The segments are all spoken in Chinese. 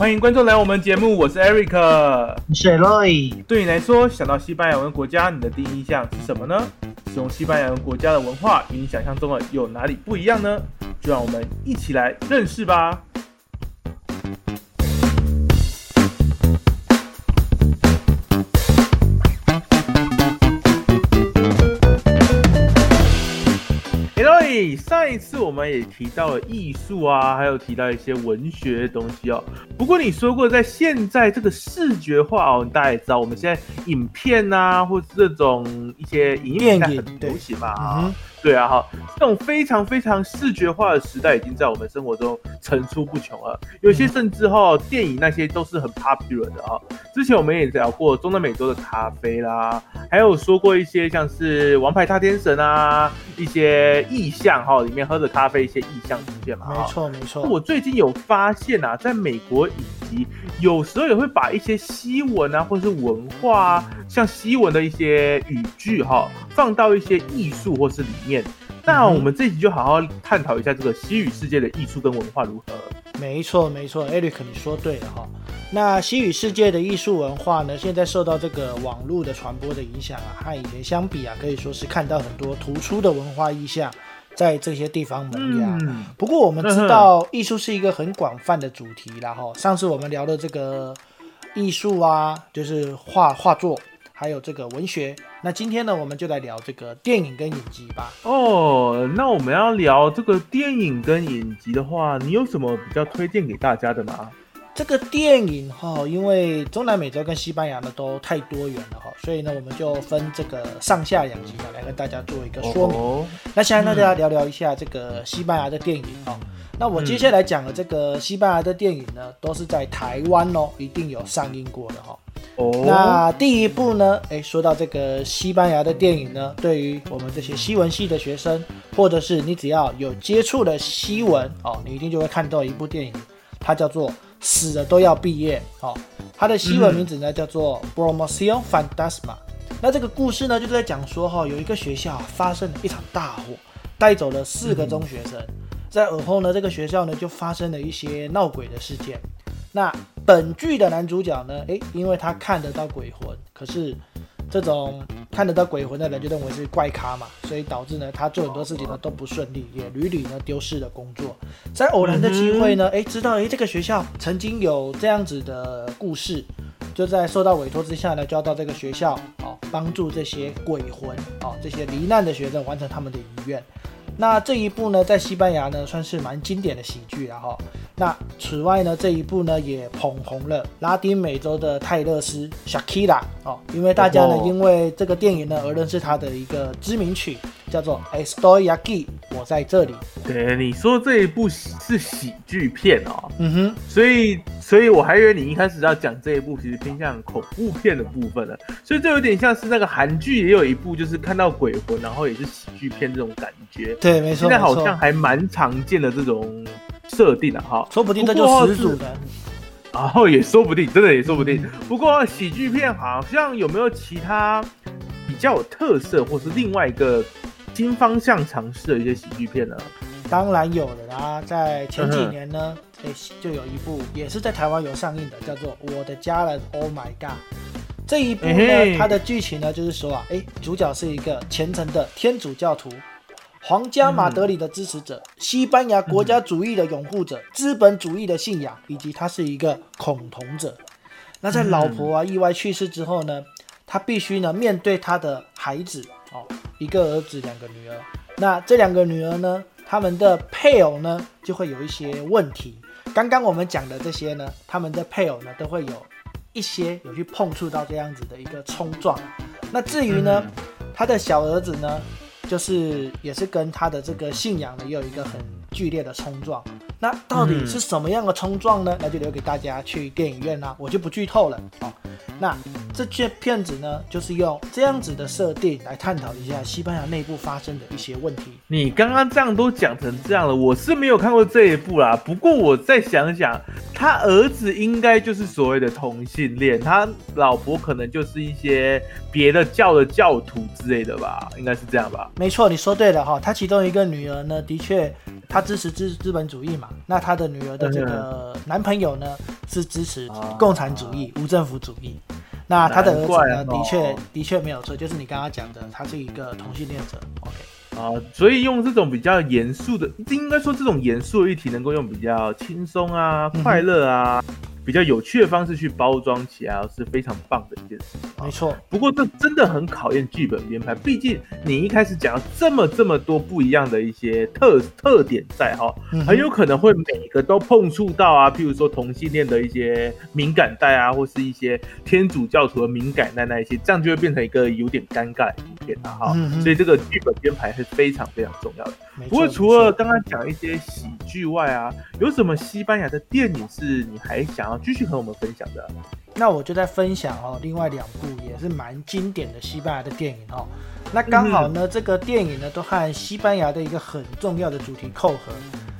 欢迎观众来我们节目，我是 Eric，我是 Roy。对你来说，想到西班牙文国家，你的第一印象是什么呢？使用西班牙文国家的文化与你想象中的有哪里不一样呢？就让我们一起来认识吧。上一次我们也提到了艺术啊，还有提到一些文学的东西哦。不过你说过，在现在这个视觉化哦，大家也知道，我们现在影片啊，或是这种一些影片很流行嘛啊。对啊，哈，这种非常非常视觉化的时代已经在我们生活中层出不穷了。有些甚至哈，电影那些都是很 popular 的啊。之前我们也聊过中南美洲的咖啡啦，还有说过一些像是《王牌大天神》啊，一些意象哈，里面喝着咖啡一些意象出现嘛。没错没错。我最近有发现啊，在美国影集有时候也会把一些西文啊，或者是文化啊，像西文的一些语句哈，放到一些艺术或是里面。那我们这集就好好探讨一下这个西语世界的艺术跟文化如何。没错，没错，Eric，你说对了哈。那西语世界的艺术文化呢，现在受到这个网络的传播的影响啊，和以前相比啊，可以说是看到很多突出的文化意象在这些地方萌芽。不过我们知道，艺术是一个很广泛的主题，然后上次我们聊的这个艺术啊，就是画画作。还有这个文学，那今天呢，我们就来聊这个电影跟影集吧。哦，那我们要聊这个电影跟影集的话，你有什么比较推荐给大家的吗？这个电影哈，因为中南美洲跟西班牙呢都太多元了哈，所以呢，我们就分这个上下两集呢来跟大家做一个说明。那现在呢大家聊聊一下这个西班牙的电影啊。那我接下来讲的这个西班牙的电影呢，都是在台湾哦，一定有上映过的哈。那第一部呢？诶，说到这个西班牙的电影呢，对于我们这些西文系的学生，或者是你只要有接触的西文哦，你一定就会看到一部电影，它叫做《死了都要毕业》哦。它的西文名字呢叫做《Promotion Fantasma》。那这个故事呢，就是在讲说哈，有一个学校发生了一场大火，带走了四个中学生，在尔后呢，这个学校呢就发生了一些闹鬼的事件。那本剧的男主角呢？诶，因为他看得到鬼魂，可是这种看得到鬼魂的人就认为是怪咖嘛，所以导致呢他做很多事情呢都不顺利，也屡屡呢丢失了工作。在偶然的机会呢，诶，知道诶这个学校曾经有这样子的故事，就在受到委托之下呢，就要到这个学校哦，帮助这些鬼魂哦，这些罹难的学生完成他们的遗愿。那这一部呢，在西班牙呢，算是蛮经典的喜剧了哈。那此外呢，这一部呢也捧红了拉丁美洲的泰勒斯 Shakira 哦，因为大家呢因为这个电影呢而认识他的一个知名曲。叫做《Estoy aquí》，我在这里。对，你说这一部是喜剧片哦。嗯哼，所以，所以我还以为你一开始要讲这一部，其实偏向恐怖片的部分了。所以这有点像是那个韩剧也有一部，就是看到鬼魂，然后也是喜剧片这种感觉。对，没错。现在好像还蛮常见的这种设定啊哈，说不定这就始祖的。然后 也说不定，真的也说不定。不过喜剧片好像有没有其他比较有特色，或是另外一个？新方向尝试的一些喜剧片呢，当然有了啦。在前几年呢，哎，就有一部也是在台湾有上映的，叫做《我的家人》，Oh my God！这一部呢，它的剧情呢，就是说啊，哎，主角是一个虔诚的天主教徒，皇家马德里的支持者，西班牙国家主义的拥护者，资本主义的信仰，以及他是一个恐同者。那在老婆啊意外去世之后呢，他必须呢面对他的孩子。哦，一个儿子，两个女儿。那这两个女儿呢？他们的配偶呢，就会有一些问题。刚刚我们讲的这些呢，他们的配偶呢，都会有一些有去碰触到这样子的一个冲撞。那至于呢，他的小儿子呢，就是也是跟他的这个信仰呢，也有一个很剧烈的冲撞。那到底是什么样的冲撞呢？那就留给大家去电影院啦，我就不剧透了。哦。那这些片子呢，就是用这样子的设定来探讨一下西班牙内部发生的一些问题。你刚刚这样都讲成这样了，我是没有看过这一部啦。不过我再想想，他儿子应该就是所谓的同性恋，他老婆可能就是一些别的教的教徒之类的吧，应该是这样吧？没错，你说对了哈。他其中一个女儿呢，的确他支持资资本主义嘛，那他的女儿的这个男朋友呢是支持共产主义、无政府主义。那他的儿子呢，的确的确没有错，就是你刚刚讲的，他是一个同性恋者。OK，啊，所以用这种比较严肃的，应该说这种严肃的议题，能够用比较轻松啊、快乐啊。比较有趣的方式去包装起来是非常棒的一件事。没错，不过这真的很考验剧本编排，毕竟你一开始讲这么这么多不一样的一些特特点在哈，很有可能会每个都碰触到啊，譬如说同性恋的一些敏感带啊，或是一些天主教徒的敏感带那一些，这样就会变成一个有点尴尬片了哈。所以这个剧本编排是非常非常重要的。不过除了刚刚讲一些喜剧外啊，有什么西班牙的电影是你还想？要继续和我们分享的，那我就在分享哦。另外两部也是蛮经典的西班牙的电影哦。那刚好呢，这个电影呢都和西班牙的一个很重要的主题扣合，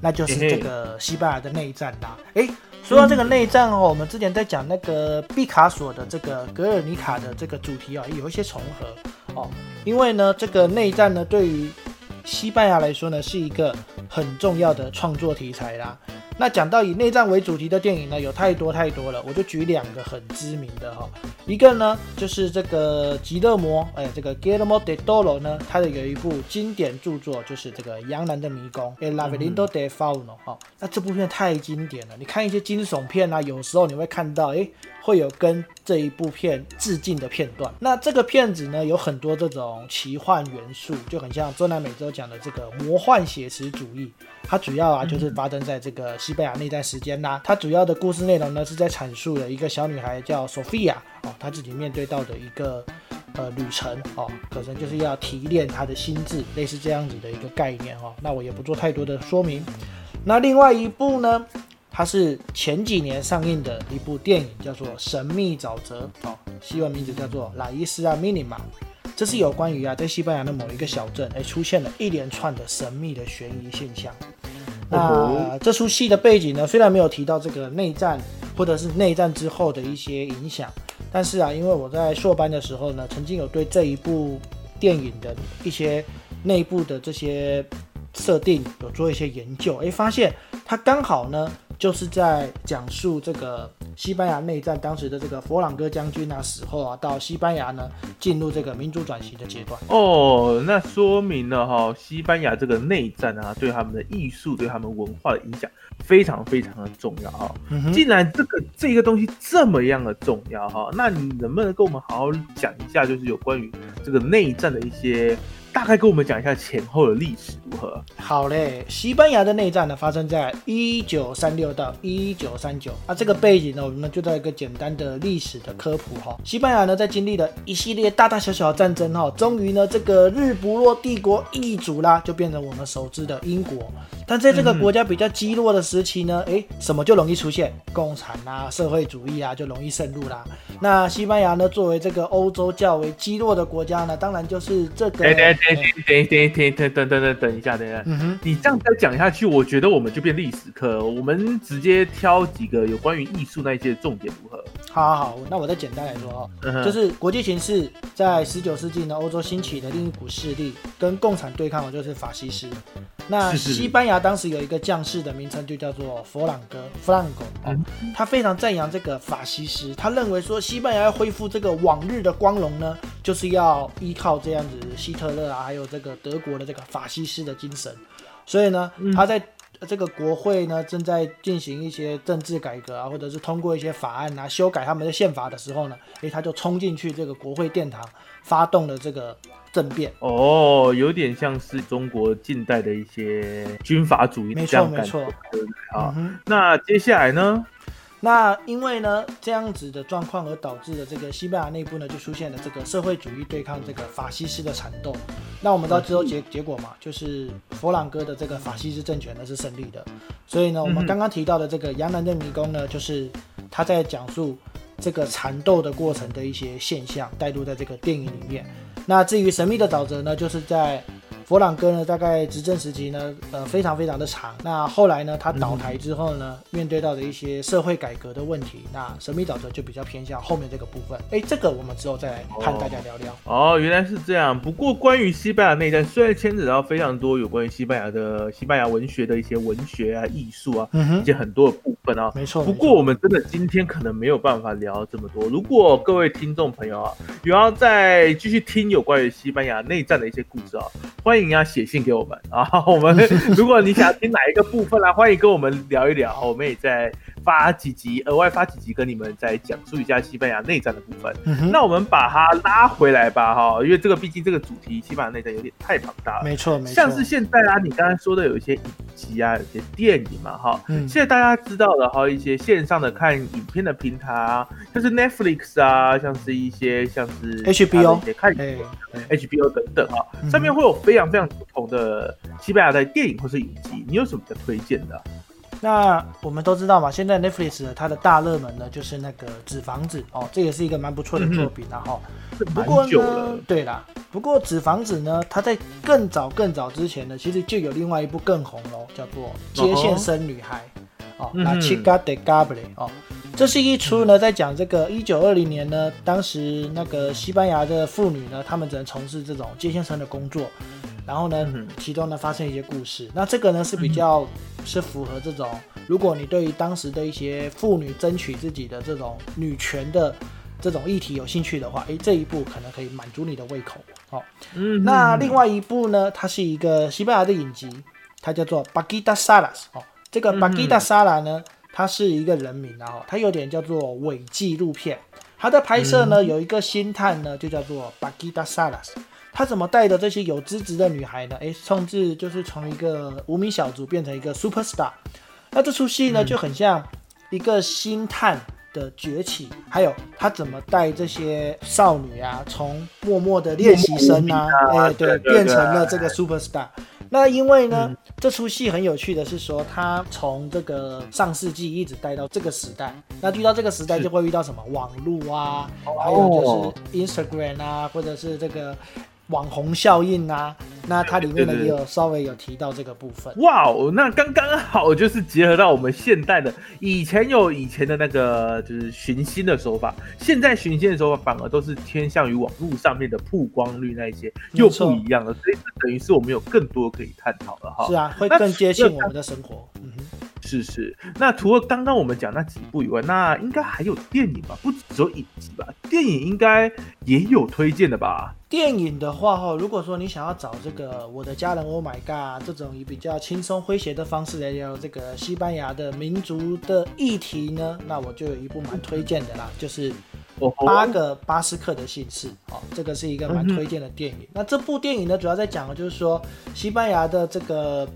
那就是这个西班牙的内战啦。哎，说到这个内战哦，我们之前在讲那个毕卡索的这个格尔尼卡的这个主题啊，有一些重合哦。因为呢，这个内战呢对于西班牙来说呢是一个很重要的创作题材啦。那讲到以内战为主题的电影呢，有太多太多了，我就举两个很知名的哈，一个呢就是这个吉勒摩，哎，这个 g u i l l e m o de Toro 呢，他的有一部经典著作就是这个《羊男的迷宫》，El laberinto de fauno，哈，那这部片太经典了，你看一些惊悚片啊，有时候你会看到，哎。会有跟这一部片致敬的片段。那这个片子呢，有很多这种奇幻元素，就很像中南美洲讲的这个魔幻写实主义。它主要啊就是发生在这个西班牙那段时间啦。它主要的故事内容呢是在阐述了一个小女孩叫索菲亚哦，她自己面对到的一个呃旅程哦，可能就是要提炼她的心智，类似这样子的一个概念哦。那我也不做太多的说明。那另外一部呢？它是前几年上映的一部电影，叫做《神秘沼泽》哦，西文名字叫做《拉伊斯啊米尼玛》。这是有关于啊，在西班牙的某一个小镇，哎，出现了一连串的神秘的悬疑现象。那这出戏的背景呢，虽然没有提到这个内战或者是内战之后的一些影响，但是啊，因为我在硕班的时候呢，曾经有对这一部电影的一些内部的这些设定有做一些研究，哎，发现它刚好呢。就是在讲述这个西班牙内战当时的这个佛朗哥将军啊死后啊，到西班牙呢进入这个民主转型的阶段。哦，那说明了哈，西班牙这个内战啊，对他们的艺术、对他们文化的影响非常非常的重要哈。既然这个这个东西这么样的重要哈，那你能不能跟我们好好讲一下，就是有关于这个内战的一些？大概跟我们讲一下前后的历史如何？好嘞，西班牙的内战呢，发生在一九三六到一九三九。啊这个背景呢，我们就做一个简单的历史的科普哈。西班牙呢，在经历了一系列大大小小的战争哈，终于呢，这个日不落帝国易主啦，就变成我们熟知的英国。但在这个国家比较积弱的时期呢，哎，什么就容易出现？共产啊，社会主义啊，就容易渗入啦。那西班牙呢，作为这个欧洲较为积弱的国家呢，当然就是这个。等等等等等等等等等一下，等一下，你这样再讲下去，我觉得我们就变历史课。我们直接挑几个有关于艺术那一些重点如何？好，好，好，那我再简单来说哦，就是国际形势在十九世纪呢，欧洲兴起的另一股势力跟共产对抗的就是法西斯。那西班牙当时有一个将士的名称就叫做佛朗哥 （Franco），他非常赞扬这个法西斯，他认为说西班牙要恢复这个往日的光荣呢，就是要依靠这样子希特勒啊，还有这个德国的这个法西斯的精神。所以呢，他在这个国会呢正在进行一些政治改革啊，或者是通过一些法案啊，修改他们的宪法的时候呢，诶，他就冲进去这个国会殿堂，发动了这个。政变哦，有点像是中国近代的一些军阀主义，没错没错。好，那接下来呢？那因为呢这样子的状况而导致的这个西班牙内部呢就出现了这个社会主义对抗这个法西斯的缠斗。那我们知道最后结结果嘛，就是佛朗哥的这个法西斯政权呢是胜利的。所以呢，我们刚刚提到的这个杨澜的迷宫呢，就是他在讲述这个缠斗的过程的一些现象，带入在这个电影里面。那至于神秘的沼泽呢，就是在佛朗哥呢，大概执政时期呢，呃，非常非常的长。那后来呢，他倒台之后呢，面对到的一些社会改革的问题，那神秘沼泽就比较偏向后面这个部分。哎，这个我们之后再来和大家聊聊。哦，原来是这样。不过关于西班牙内战，虽然牵扯到非常多有关于西班牙的西班牙文学的一些文学啊、艺术啊，嗯、一些很多的部分啊，没错。不过我们真的今天可能没有办法聊这么多。如果各位听众朋友啊，有要再继续听有关于西班牙内战的一些故事啊，欢欢迎啊写信给我们啊。我们 如果你想听哪一个部分啊，欢迎跟我们聊一聊，我们也在发几集，额外发几集跟你们再讲述一下西班牙内战的部分。那我们把它拉回来吧，哈，因为这个毕竟这个主题西班牙内战有点太庞大了。没错，没错。像是现在啊，你刚才说的有一些影集啊，有些电影嘛，哈，现在大家知道的哈，一些线上的看影片的平台啊，像是 Netflix 啊，像是一些像是 HBO 一些看 HBO 等等啊，上面会有非常非常不同的西班牙的电影或是影集，你有什么比较推荐的？那我们都知道嘛，现在 Netflix 它的大热门呢，就是那个《纸房子》哦，这也是一个蛮不错的作品然后，不过呢，对啦，不过《纸房子》呢，它在更早更早之前呢，其实就有另外一部更红喽，叫做《接线生女孩》哦，那 Chica de Gable 哦，这是一出呢，在讲这个一九二零年呢，当时那个西班牙的妇女呢，她们只能从事这种接线生的工作。然后呢，其中呢发生一些故事。那这个呢是比较是符合这种，如果你对于当时的一些妇女争取自己的这种女权的这种议题有兴趣的话，诶，这一部可能可以满足你的胃口。好，嗯。那另外一部呢，它是一个西班牙的影集，它叫做《巴吉达萨拉》。哦，这个巴吉达萨拉呢，它是一个人名，然后它有点叫做伪纪录片。它的拍摄呢有一个星探呢，就叫做巴吉达萨拉。他怎么带的这些有资质的女孩呢？诶，甚至就是从一个无名小卒变成一个 super star。那这出戏呢就很像一个星探的崛起，还有他怎么带这些少女啊，从默默的练习生啊，哎，对，变成了这个 super star。那因为呢，这出戏很有趣的是说，他从这个上世纪一直带到这个时代。那遇到这个时代就会遇到什么网络啊，还有就是 Instagram 啊，或者是这个。网红效应啊，那它里面呢也有稍微有提到这个部分。哇哦，那刚刚好就是结合到我们现代的，以前有以前的那个就是寻星的手法，现在寻星的手法反而都是偏向于网络上面的曝光率那一些又不一样了，所以等于是我们有更多可以探讨了哈。是啊，会更接近我们的生活。是是，那除了刚刚我们讲那几部以外，那应该还有电影吧？不只有影集吧？电影应该也有推荐的吧？电影的话哈，如果说你想要找这个《我的家人》，Oh my God，这种以比较轻松诙谐的方式来聊这个西班牙的民族的议题呢，那我就有一部蛮推荐的啦，就是《八个巴斯克的姓氏》哦，这个是一个蛮推荐的电影。那这部电影呢，主要在讲的就是说西班牙的这个。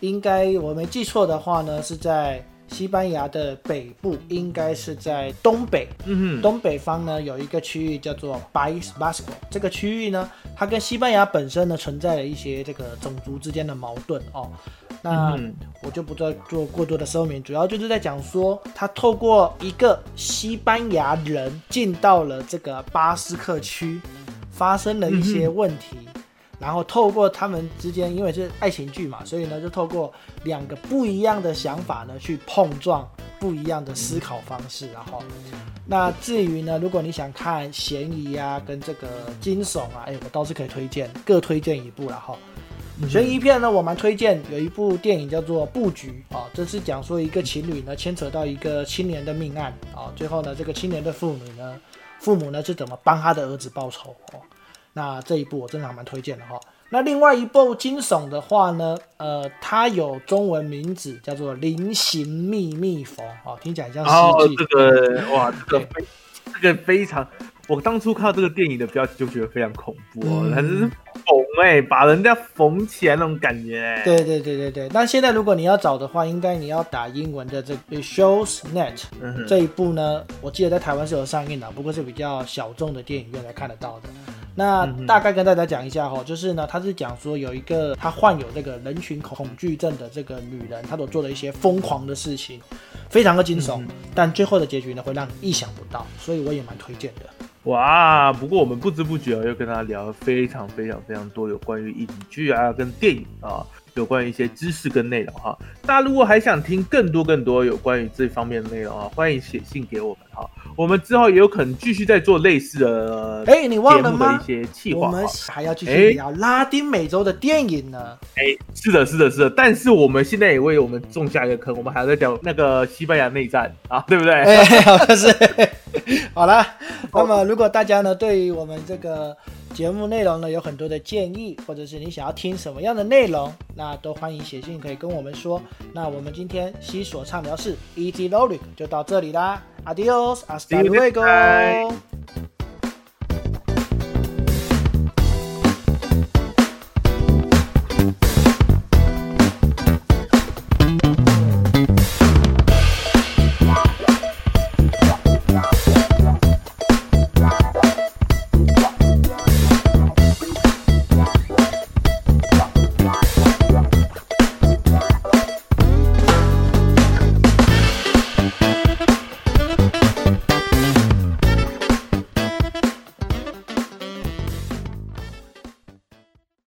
应该我没记错的话呢，是在西班牙的北部，应该是在东北。嗯哼，东北方呢有一个区域叫做 Bais Basco，这个区域呢，它跟西班牙本身呢存在了一些这个种族之间的矛盾哦。那我就不再做过多的说明，主要就是在讲说，他透过一个西班牙人进到了这个巴斯克区，发生了一些问题。然后透过他们之间，因为是爱情剧嘛，所以呢，就透过两个不一样的想法呢，去碰撞不一样的思考方式。然后，那至于呢，如果你想看悬疑啊，跟这个惊悚啊，哎，我倒是可以推荐，各推荐一部然后。悬疑片呢，我蛮推荐有一部电影叫做《布局》啊，这是讲说一个情侣呢牵扯到一个青年的命案啊，最后呢，这个青年的父母呢，父母呢是怎么帮他的儿子报仇哦。那这一部我真的还蛮推荐的哈。那另外一部惊悚的话呢，呃，它有中文名字叫做《菱形秘密缝》哦，听起来像诗句。这个哇，这个非这个非常，我当初看到这个电影的标题就觉得非常恐怖哦，它是缝哎，把人家缝起来那种感觉。对对对对对。那现在如果你要找的话，应该你要打英文的这个 Shows Net 这一部呢，我记得在台湾是有上映的，不过是比较小众的电影院才看得到的。那大概跟大家讲一下哈，就是呢，他是讲说有一个他患有这个人群恐惧症的这个女人，她所做的一些疯狂的事情，非常的惊悚，但最后的结局呢会让你意想不到，所以我也蛮推荐的。哇！不过我们不知不觉又跟他聊了非常非常非常多有关于影剧啊跟电影啊。有关于一些知识跟内容哈，大家如果还想听更多更多有关于这方面的内容啊，欢迎写信给我们哈。我们之后也有可能继续在做类似的哎，你忘了吗？一些计划，我们还要继续聊拉丁美洲的电影呢。哎，是的，是的，是的。但是我们现在也为我们种下一个坑，我们还在讲那个西班牙内战啊，对不对？哎，好像是。好了，那么如果大家呢对于我们这个。节目内容呢有很多的建议，或者是你想要听什么样的内容，那都欢迎写信可以跟我们说。那我们今天西索畅聊室 Easy Logic 就到这里啦，Adios，Hasta luego。